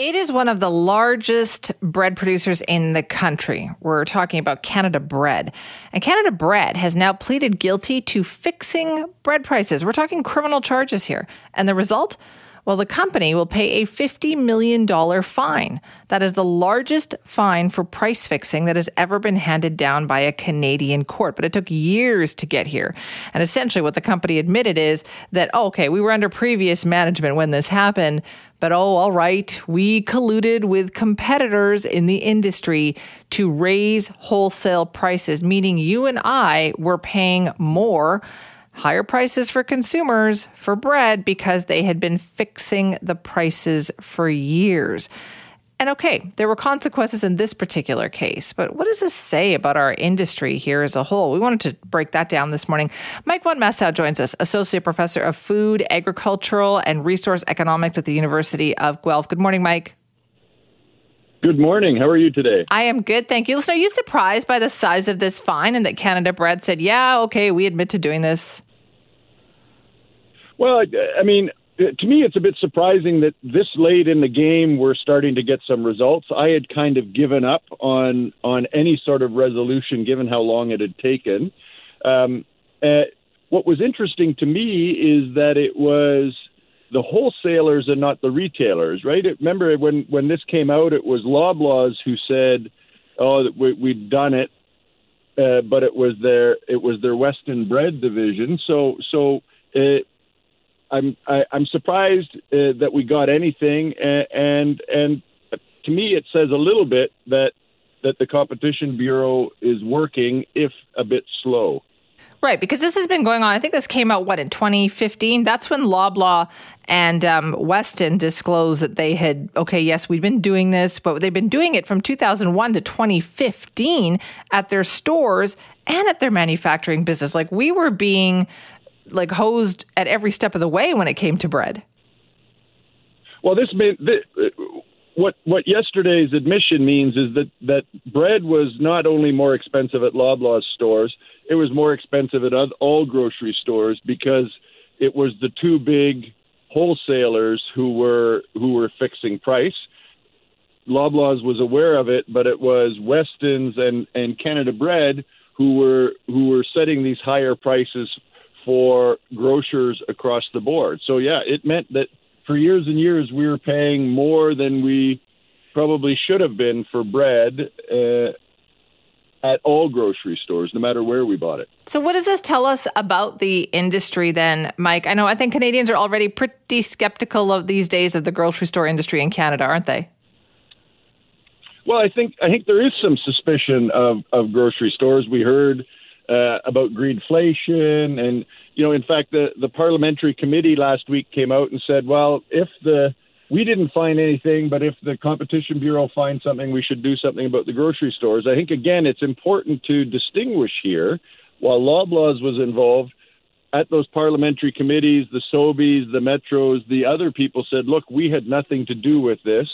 It is one of the largest bread producers in the country. We're talking about Canada Bread. And Canada Bread has now pleaded guilty to fixing bread prices. We're talking criminal charges here. And the result? Well, the company will pay a $50 million fine. That is the largest fine for price fixing that has ever been handed down by a Canadian court. But it took years to get here. And essentially, what the company admitted is that, oh, okay, we were under previous management when this happened, but oh, all right, we colluded with competitors in the industry to raise wholesale prices, meaning you and I were paying more higher prices for consumers for bread because they had been fixing the prices for years. And okay, there were consequences in this particular case, but what does this say about our industry here as a whole? We wanted to break that down this morning. Mike von Massow joins us, Associate Professor of Food, Agricultural, and Resource Economics at the University of Guelph. Good morning, Mike. Good morning. How are you today? I am good, thank you. Listen, are you surprised by the size of this fine and that Canada Bread said, yeah, okay, we admit to doing this? Well, I, I mean, to me, it's a bit surprising that this late in the game we're starting to get some results. I had kind of given up on on any sort of resolution, given how long it had taken. Um, uh, what was interesting to me is that it was the wholesalers and not the retailers, right? It, remember when when this came out, it was Loblaws who said, "Oh, we, we'd done it," uh, but it was their it was their Weston Bread division. So so. It, I'm I, am i am surprised uh, that we got anything, and and to me it says a little bit that that the competition bureau is working, if a bit slow. Right, because this has been going on. I think this came out what in 2015. That's when Loblaw and um, Weston disclosed that they had okay, yes, we've been doing this, but they've been doing it from 2001 to 2015 at their stores and at their manufacturing business. Like we were being like hosed at every step of the way when it came to bread. Well, this this, uh, what what yesterday's admission means is that that bread was not only more expensive at Loblaw's stores, it was more expensive at all grocery stores because it was the two big wholesalers who were who were fixing price. Loblaws was aware of it, but it was Weston's and and Canada Bread who were who were setting these higher prices for grocers across the board. So yeah, it meant that for years and years we were paying more than we probably should have been for bread uh, at all grocery stores, no matter where we bought it. So, what does this tell us about the industry then, Mike? I know I think Canadians are already pretty skeptical of these days of the grocery store industry in Canada, aren't they? Well, I think I think there is some suspicion of, of grocery stores. We heard uh, about greedflation. And, you know, in fact, the, the parliamentary committee last week came out and said, well, if the we didn't find anything, but if the Competition Bureau finds something, we should do something about the grocery stores. I think, again, it's important to distinguish here. While Loblaws was involved, at those parliamentary committees, the Sobeys, the Metros, the other people said, look, we had nothing to do with this.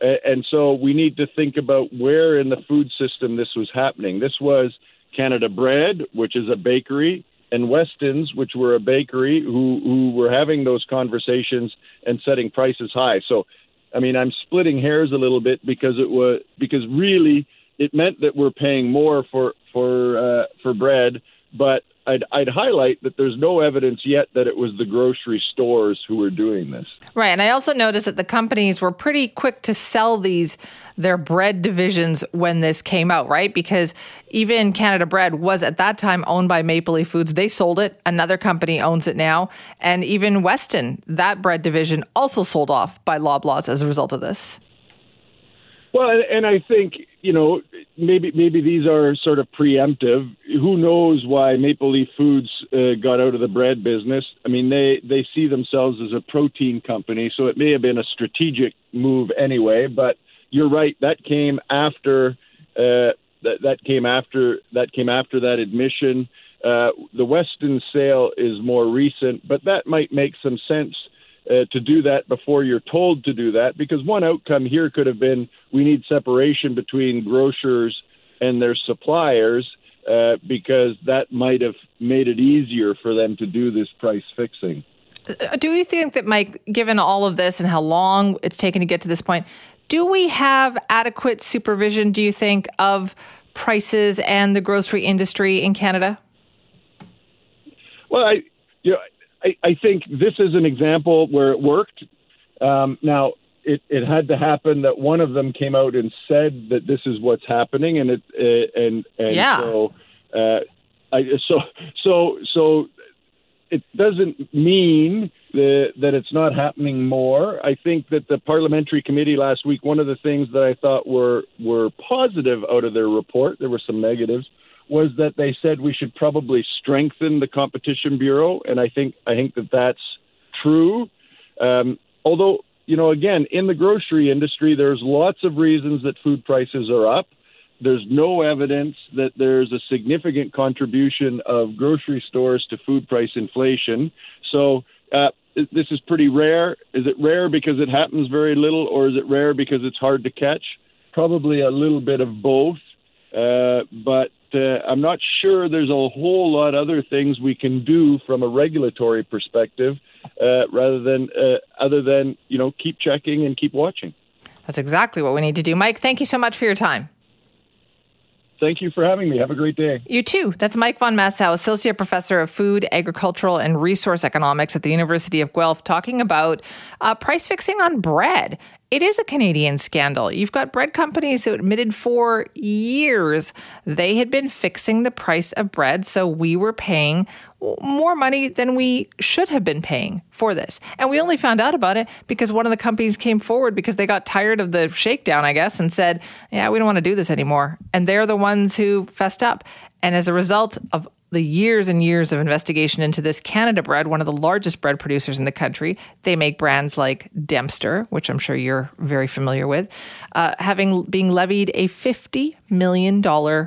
And so we need to think about where in the food system this was happening. This was Canada Bread, which is a bakery, and Weston's, which were a bakery, who who were having those conversations and setting prices high. So, I mean, I'm splitting hairs a little bit because it was because really it meant that we're paying more for for uh, for bread, but I'd, I'd highlight that there's no evidence yet that it was the grocery stores who were doing this. Right. And I also noticed that the companies were pretty quick to sell these, their bread divisions when this came out, right? Because even Canada Bread was at that time owned by Maple Leaf Foods. They sold it. Another company owns it now. And even Weston, that bread division, also sold off by Loblaws as a result of this. Well, and I think you know maybe maybe these are sort of preemptive. Who knows why Maple Leaf Foods uh, got out of the bread business? I mean, they they see themselves as a protein company, so it may have been a strategic move anyway. But you're right, that came after uh, that that came after that came after that admission. Uh, the Weston sale is more recent, but that might make some sense uh, to do that before you're told to do that because one outcome here could have been we need separation between grocers and their suppliers uh, because that might have made it easier for them to do this price fixing. Uh, do you think that, Mike, given all of this and how long it's taken to get to this point, do we have adequate supervision, do you think, of prices and the grocery industry in Canada? Well, I, you know, I, I think this is an example where it worked. Um, now, it, it had to happen that one of them came out and said that this is what's happening, and it uh, and and yeah. so uh, I so so so it doesn't mean that, that it's not happening more. I think that the parliamentary committee last week, one of the things that I thought were were positive out of their report, there were some negatives, was that they said we should probably strengthen the competition bureau, and I think I think that that's true. Um, although you know, again, in the grocery industry, there's lots of reasons that food prices are up. There's no evidence that there's a significant contribution of grocery stores to food price inflation. So uh, this is pretty rare. Is it rare because it happens very little, or is it rare because it's hard to catch? Probably a little bit of both. Uh, but uh, I'm not sure there's a whole lot other things we can do from a regulatory perspective, uh, rather than uh, other than you know keep checking and keep watching. That's exactly what we need to do, Mike. Thank you so much for your time. Thank you for having me. Have a great day. You too. That's Mike von Massow, Associate Professor of Food, Agricultural, and Resource Economics at the University of Guelph, talking about uh, price fixing on bread. It is a Canadian scandal. You've got bread companies that admitted for years they had been fixing the price of bread, so we were paying more money than we should have been paying for this. And we only found out about it because one of the companies came forward because they got tired of the shakedown, I guess, and said, Yeah, we don't want to do this anymore. And they're the ones who fessed up. And as a result of the years and years of investigation into this Canada Bread, one of the largest bread producers in the country. They make brands like Dempster, which I'm sure you're very familiar with, uh, having being levied a $50 million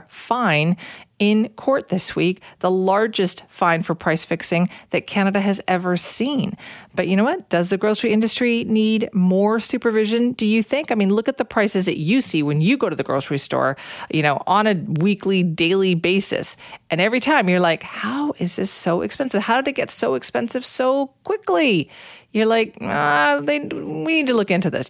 fine in court this week, the largest fine for price fixing that Canada has ever seen. But you know what? Does the grocery industry need more supervision? Do you think? I mean, look at the prices that you see when you go to the grocery store, you know, on a weekly, daily basis. And every time you're like, how is this so expensive? How did it get so expensive so quickly? You're like, ah, they, we need to look into this.